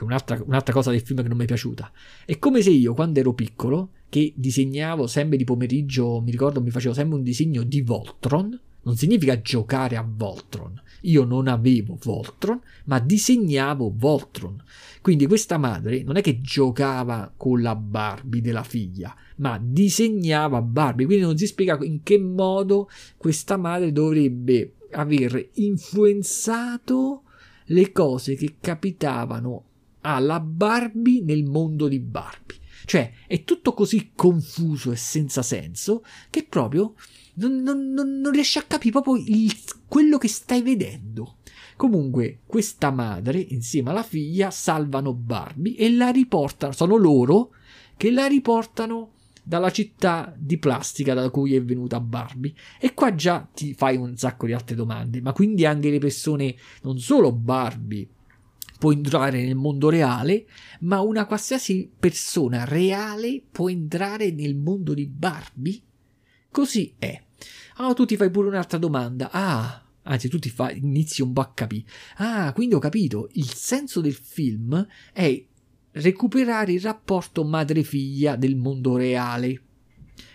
un'altra, un'altra cosa del film che non mi è piaciuta, è come se io quando ero piccolo, che disegnavo sempre di pomeriggio, mi ricordo mi facevo sempre un disegno di Voltron, non significa giocare a Voltron. Io non avevo Voltron, ma disegnavo Voltron. Quindi questa madre non è che giocava con la Barbie della figlia, ma disegnava Barbie. Quindi non si spiega in che modo questa madre dovrebbe aver influenzato le cose che capitavano alla Barbie nel mondo di Barbie. Cioè, è tutto così confuso e senza senso che proprio non, non, non, non riesci a capire proprio il, quello che stai vedendo. Comunque, questa madre, insieme alla figlia, salvano Barbie e la riportano. Sono loro che la riportano dalla città di plastica da cui è venuta Barbie. E qua già ti fai un sacco di altre domande. Ma quindi anche le persone, non solo Barbie, può entrare nel mondo reale, ma una qualsiasi persona reale può entrare nel mondo di Barbie? Così è. Ah, tu ti fai pure un'altra domanda. Ah, anzi, tu ti fai, inizi un po' a capire. Ah, quindi ho capito. Il senso del film è recuperare il rapporto madre-figlia del mondo reale.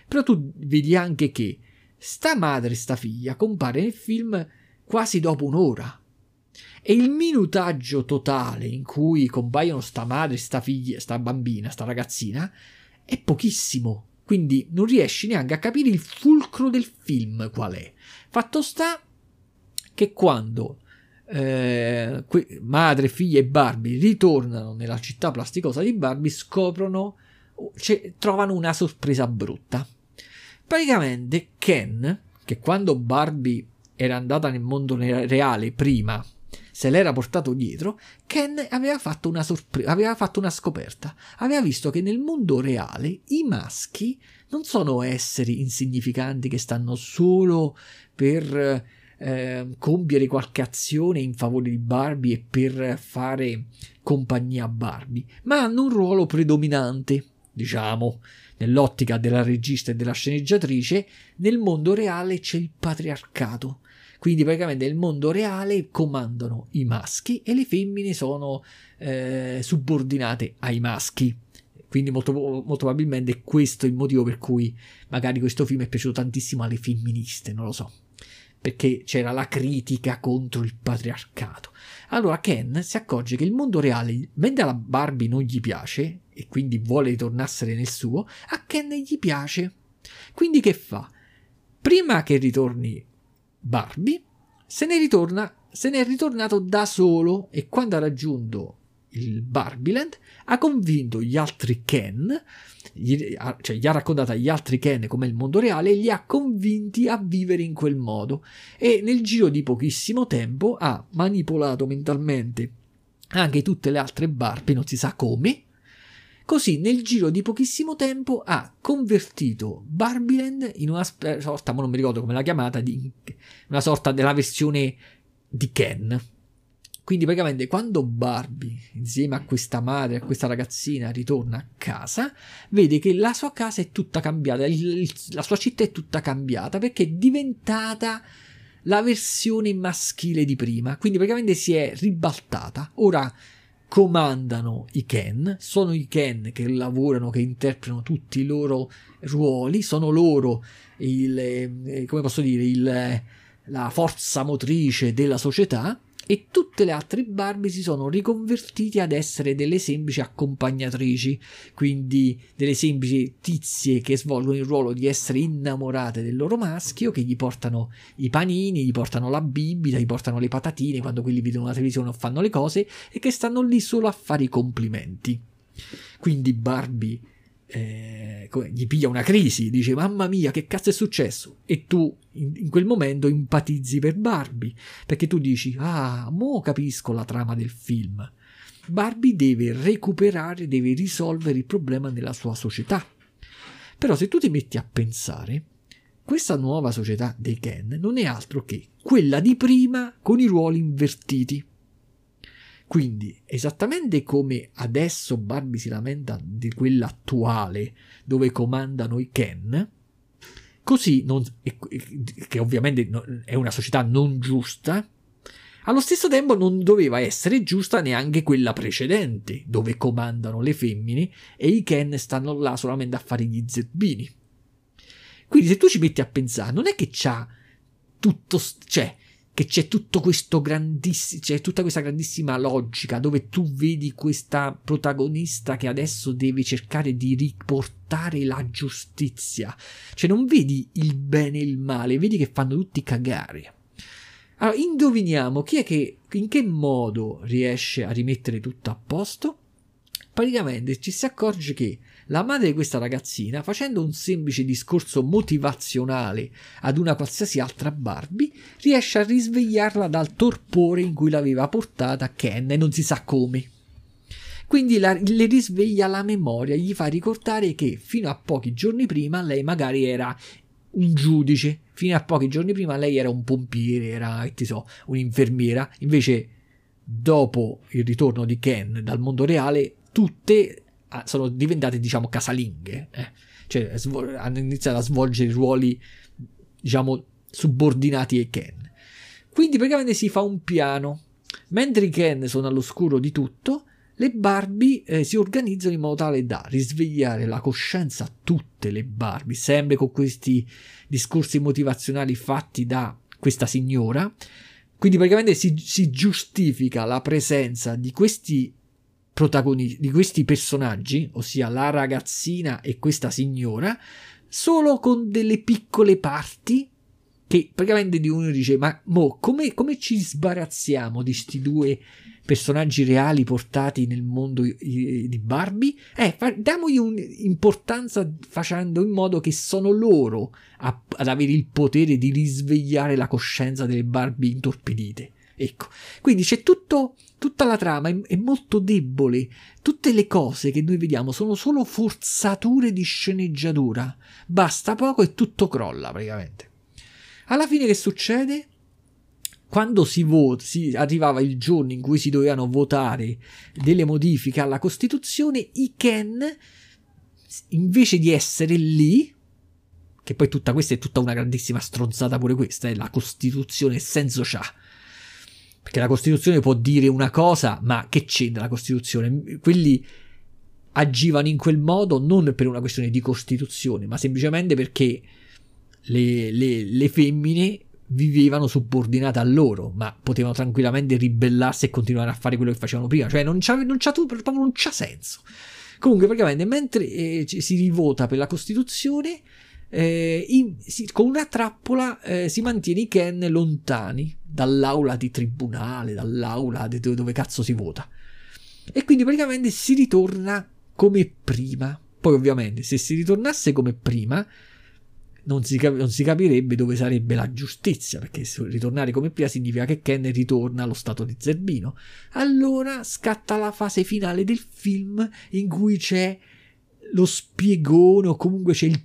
Però tu vedi anche che sta madre e sta figlia compare nel film quasi dopo un'ora. E il minutaggio totale in cui compaiono sta madre, sta figlia, sta bambina, sta ragazzina è pochissimo. Quindi non riesci neanche a capire il fulcro del film qual è. Fatto sta che quando eh, madre, figlia e Barbie ritornano nella città plasticosa di Barbie, scoprono, cioè, trovano una sorpresa brutta. Praticamente Ken, che quando Barbie era andata nel mondo reale prima, se l'era portato dietro, Ken aveva fatto una sorpresa, aveva fatto una scoperta. Aveva visto che nel mondo reale i maschi non sono esseri insignificanti che stanno solo per eh, compiere qualche azione in favore di Barbie e per fare compagnia a Barbie, ma hanno un ruolo predominante, diciamo, nell'ottica della regista e della sceneggiatrice, nel mondo reale c'è il patriarcato. Quindi praticamente nel mondo reale comandano i maschi e le femmine sono eh, subordinate ai maschi. Quindi molto, molto probabilmente questo è il motivo per cui magari questo film è piaciuto tantissimo alle femministe, non lo so perché c'era la critica contro il patriarcato. Allora Ken si accorge che il mondo reale, mentre a Barbie non gli piace e quindi vuole ritornarsene nel suo, a Ken gli piace. Quindi che fa? Prima che ritorni Barbie, se ne ritorna, se ne è ritornato da solo e quando ha raggiunto il Barbieland ha convinto gli altri Ken gli, cioè, gli ha raccontato agli altri Ken com'è il mondo reale e li ha convinti a vivere in quel modo. E nel giro di pochissimo tempo ha manipolato mentalmente anche tutte le altre Barbie, non si sa come. Così nel giro di pochissimo tempo ha convertito Barbieland in una sorta, ma non mi ricordo come l'ha chiamata, di una sorta della versione di Ken quindi praticamente quando Barbie, insieme a questa madre, a questa ragazzina, ritorna a casa, vede che la sua casa è tutta cambiata, il, la sua città è tutta cambiata perché è diventata la versione maschile di prima. Quindi praticamente si è ribaltata. Ora comandano i Ken, sono i Ken che lavorano, che interpretano tutti i loro ruoli, sono loro il, eh, come posso dire, il, la forza motrice della società e tutte le altre Barbie si sono riconvertite ad essere delle semplici accompagnatrici, quindi delle semplici tizie che svolgono il ruolo di essere innamorate del loro maschio, che gli portano i panini, gli portano la bibita, gli portano le patatine quando quelli vedono la televisione o fanno le cose e che stanno lì solo a fare i complimenti. Quindi Barbie eh, gli piglia una crisi, dice mamma mia che cazzo è successo? E tu in, in, quel momento empatizzi per Barbie perché tu dici ah mo capisco la trama del film. Barbie deve recuperare, deve risolvere il problema nella sua società. Però se tu ti metti a pensare questa nuova società dei Ken non è altro che quella di prima con i ruoli invertiti quindi, esattamente come adesso Barbie si lamenta di quella attuale dove comandano i Ken, così, non, che ovviamente è una società non giusta, allo stesso tempo non doveva essere giusta neanche quella precedente, dove comandano le femmine e i Ken stanno là solamente a fare gli zerbini. Quindi se tu ci metti a pensare, non è che c'ha tutto, cioè, che c'è tutto questo grandissimo, c'è tutta questa grandissima logica dove tu vedi questa protagonista che adesso deve cercare di riportare la giustizia. Cioè non vedi il bene e il male, vedi che fanno tutti cagare. Allora, indoviniamo chi è che, in che modo riesce a rimettere tutto a posto? Praticamente ci si accorge che la madre di questa ragazzina, facendo un semplice discorso motivazionale ad una qualsiasi altra Barbie, riesce a risvegliarla dal torpore in cui l'aveva portata Ken e non si sa come. Quindi la, le risveglia la memoria, gli fa ricordare che fino a pochi giorni prima lei magari era un giudice, fino a pochi giorni prima lei era un pompiere, era, che so, un'infermiera, invece dopo il ritorno di Ken dal mondo reale, tutte sono diventate diciamo casalinghe, eh? cioè svol- hanno iniziato a svolgere ruoli diciamo subordinati ai Ken. Quindi praticamente si fa un piano, mentre i Ken sono all'oscuro di tutto, le Barbie eh, si organizzano in modo tale da risvegliare la coscienza a tutte le Barbie, sempre con questi discorsi motivazionali fatti da questa signora, Quindi praticamente si, si giustifica la presenza di questi protagonisti, di questi personaggi, ossia la ragazzina e questa signora, solo con delle piccole parti che praticamente di uno dice ma mo come, come ci sbarazziamo di questi due personaggi reali portati nel mondo di Barbie? Eh fa, damogli un'importanza facendo in modo che sono loro a, ad avere il potere di risvegliare la coscienza delle Barbie intorpidite. Ecco. Quindi c'è tutto tutta la trama è, è molto debole tutte le cose che noi vediamo sono solo forzature di sceneggiatura basta poco e tutto crolla praticamente alla fine che succede? Quando si, vota, si arrivava il giorno in cui si dovevano votare delle modifiche alla Costituzione, i Ken, invece di essere lì, che poi tutta questa è tutta una grandissima stronzata pure questa, è la Costituzione senso c'ha. Perché la Costituzione può dire una cosa, ma che c'entra la Costituzione? Quelli agivano in quel modo non per una questione di Costituzione, ma semplicemente perché le, le, le femmine vivevano subordinate a loro, ma potevano tranquillamente ribellarsi e continuare a fare quello che facevano prima. Cioè, non c'ha, non c'ha, non c'ha senso. Comunque, praticamente, mentre eh, si rivota per la Costituzione, eh, in, si, con una trappola eh, si mantiene i Ken lontani dall'aula di tribunale, dall'aula di dove, cazzo si vota. E quindi praticamente si ritorna come prima. Poi, ovviamente, se si ritornasse come prima, non si, cap- non si, capirebbe dove sarebbe la giustizia, perché ritornare come prima significa che Ken ritorna allo stato di Zerbino. Allora scatta la fase finale del film in cui c'è lo spiegone o comunque c'è il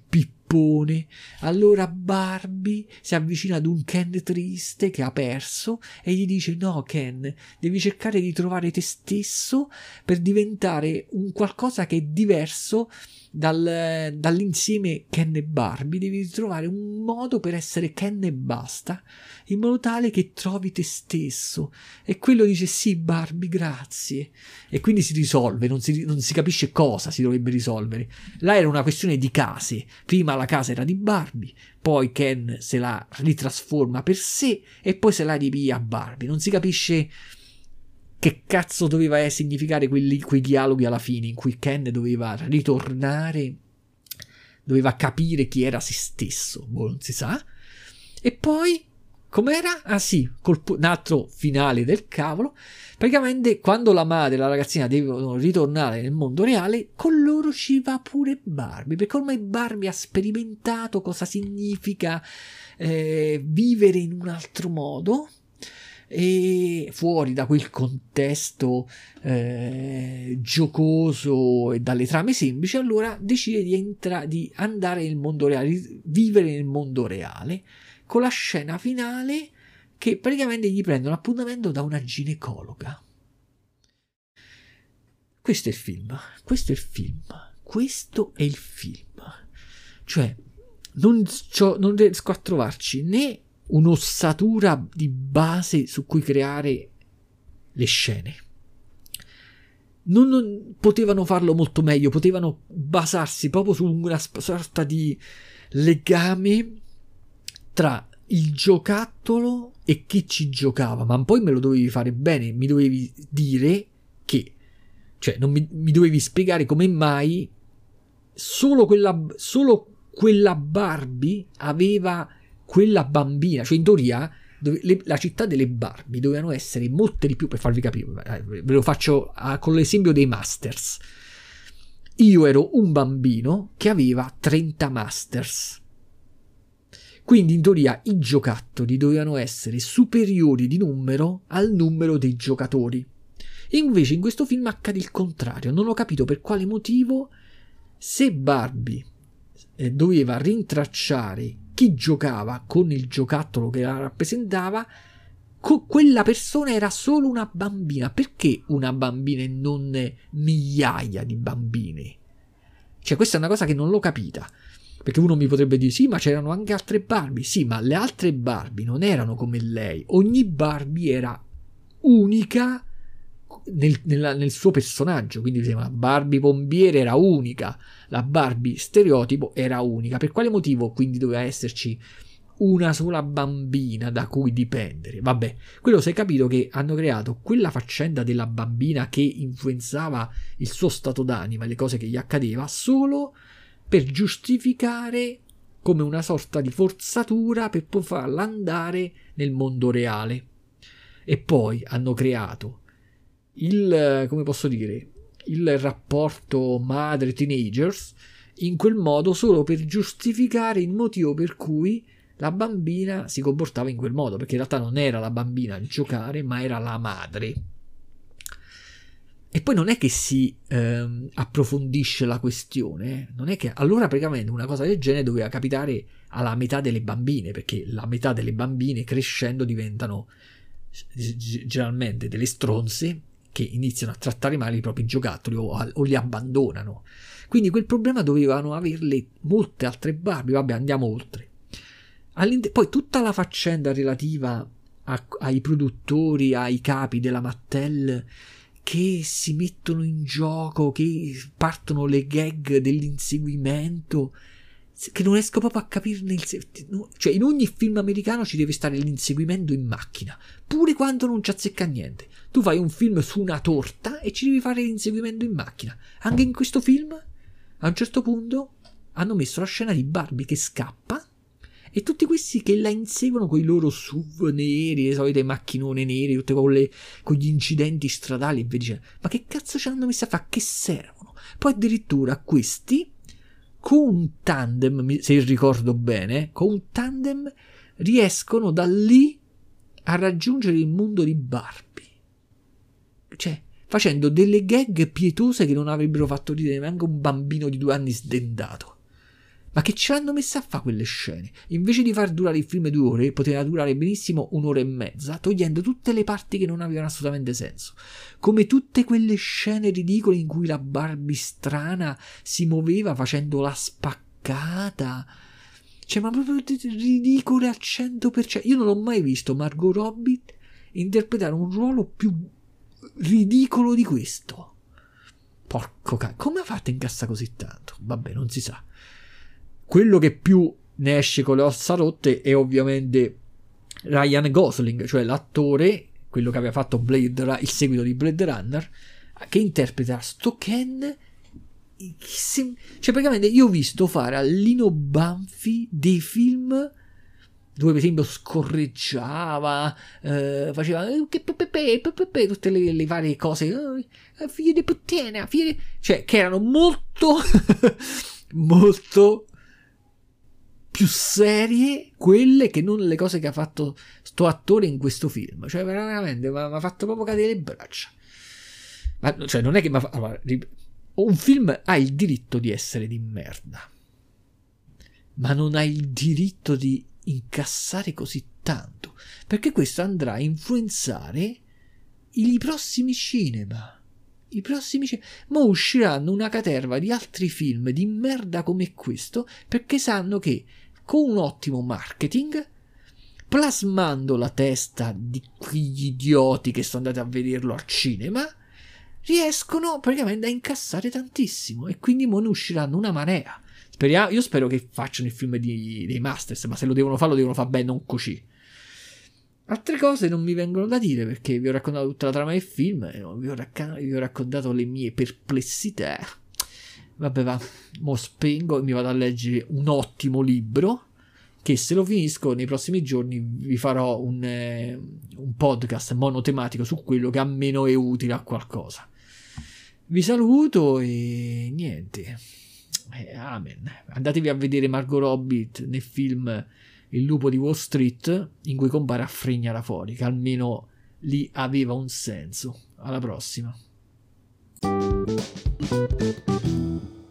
pippone. Allora Barbie si avvicina ad un Ken triste che ha perso e gli dice no Ken, devi cercare di trovare te stesso per diventare un qualcosa che è diverso dal, dall'insieme Ken e Barbie, devi trovare un modo per essere Ken e basta, in modo tale che trovi te stesso. E quello dice sì, Barbie, grazie. E quindi si risolve, non si, non si capisce cosa si dovrebbe risolvere. Là era una questione di case. Prima la casa era di Barbie, poi Ken se la ritrasforma per sé e poi se la ripia a Barbie. Non si capisce che cazzo doveva significare quelli, quei dialoghi alla fine in cui Ken doveva ritornare, doveva capire chi era se stesso, boh, non si sa. E poi, com'era? Ah sì, colpo, un altro finale del cavolo. Praticamente quando la madre e la ragazzina devono ritornare nel mondo reale, con loro ci va pure Barbie, perché ormai Barbie ha sperimentato cosa significa eh, vivere in un altro modo e fuori da quel contesto eh, giocoso e dalle trame semplici, allora decide di, entra- di andare nel mondo reale, vivere nel mondo reale, con la scena finale che praticamente gli prendono appuntamento da una ginecologa. Questo è il film, questo è il film, questo è il film. Cioè, non, non riesco a trovarci né un'ossatura di base su cui creare le scene. Non, non, potevano farlo molto meglio, potevano basarsi proprio su una sorta di legame tra il giocattolo e chi ci giocava, ma poi me lo dovevi fare bene, mi dovevi dire che, cioè non mi, mi dovevi spiegare come mai solo quella, solo quella Barbie aveva quella bambina, cioè in teoria dove, le, la città delle Barbie dovevano essere molte di più per farvi capire, eh, ve lo faccio a, con l'esempio dei Masters. Io ero un bambino che aveva 30 Masters. Quindi in teoria i giocattoli dovevano essere superiori di numero al numero dei giocatori. invece in questo film accade il contrario. Non ho capito per quale motivo se Barbie eh, doveva rintracciare chi giocava con il giocattolo che la rappresentava, co- quella persona era solo una bambina. Perché una bambina e non migliaia di bambine? Cioè, questa è una cosa che non l'ho capita. Perché uno mi potrebbe dire: sì, ma c'erano anche altre Barbie. Sì, ma le altre Barbie non erano come lei. Ogni Barbie era unica nel, nel, nel, suo personaggio. Quindi la Barbie pompiere era unica, la Barbie stereotipo era unica. Per quale motivo quindi doveva esserci una sola bambina da cui dipendere. Vabbè, quello si è capito che hanno creato quella faccenda della bambina che influenzava il suo stato d'anima, le cose che gli accadeva, solo per giustificare come una sorta di forzatura per poi farla andare nel mondo reale. E poi hanno creato il, come posso dire, il rapporto madre-teenagers in quel modo solo per giustificare il motivo per cui la bambina si comportava in quel modo, perché in realtà non era la bambina a giocare, ma era la madre. E poi non è che si ehm, approfondisce la questione, eh. non è che allora praticamente una cosa del genere doveva capitare alla metà delle bambine, perché la metà delle bambine crescendo diventano generalmente delle stronze che iniziano a trattare male i propri giocattoli o, o li abbandonano. Quindi quel problema dovevano averle molte altre Barbie, vabbè andiamo oltre. Poi tutta la faccenda relativa a, ai produttori, ai capi della Mattel che si mettono in gioco, che partono le gag dell'inseguimento, che non riesco proprio a capirne il cioè in ogni film americano ci deve stare l'inseguimento in macchina, pure quando non ci azzecca niente. Tu fai un film su una torta e ci devi fare l'inseguimento in macchina. Anche in questo film, a un certo punto, hanno messo la scena di Barbie che scappa e tutti questi che la inseguono con i loro SUV neri, le solite macchinone nere, tutte con, le, con gli incidenti stradali e via dicendo. Ma che cazzo ci hanno messo a fare? Che servono? Poi addirittura questi, con un tandem, se ricordo bene, con un tandem riescono da lì a raggiungere il mondo di Barbie. Cioè, facendo delle gag pietose che non avrebbero fatto ridere neanche un bambino di due anni sdendato. Ma che ce l'hanno messa a fare quelle scene? Invece di far durare il film due ore, poteva durare benissimo un'ora e mezza, togliendo tutte le parti che non avevano assolutamente senso. Come tutte quelle scene ridicole in cui la Barbie strana si muoveva facendo la spaccata. Cioè, ma proprio ridicole al 100%. Io non ho mai visto Margot Robbie interpretare un ruolo più ridicolo di questo. Porco cazzo, come ha fatto a incassare così tanto? Vabbè, non si sa. Quello che più ne esce con le ossa rotte è ovviamente Ryan Gosling, cioè l'attore, quello che aveva fatto Blade, il seguito di Blade Runner, che interpreta sto Ken. Cioè, praticamente io ho visto fare a Lino Banfi dei film dove per esempio scorreggiava, eh, faceva eh, tutte le, le, varie cose, eh, figli di puttana, figli di... cioè che erano molto, molto più serie quelle che non le cose che ha fatto sto attore in questo film. Cioè, veramente mi ha fatto proprio cadere le braccia. Ma cioè, non è che mi ha fatto. Un film ha il diritto di essere di merda, ma non ha il diritto di incassare così tanto, perché questo andrà a influenzare i prossimi cinema. I prossimi cinema. Ma usciranno una caterva di altri film di merda come questo perché sanno che con un ottimo marketing, plasmando la testa di quegli idioti che sono andati a vederlo al cinema, riescono praticamente a incassare tantissimo e quindi ne usciranno una marea. Speriamo, io spero che facciano il film di, dei Masters, ma se lo devono fare lo devono fare bene, non così. Altre cose non mi vengono da dire perché vi ho raccontato tutta la trama del film, vi ho, racc- vi ho raccontato le mie perplessità. Vabbè, va, mo spengo e mi vado a leggere un ottimo libro. Che se lo finisco nei prossimi giorni vi farò un, eh, un podcast monotematico su quello che almeno è utile a qualcosa. Vi saluto e niente. Eh, amen. Andatevi a vedere Margot Robbie nel film Il lupo di Wall Street, in cui compare a Frignara fuori, che almeno lì aveva un senso. Alla prossima. Thank you.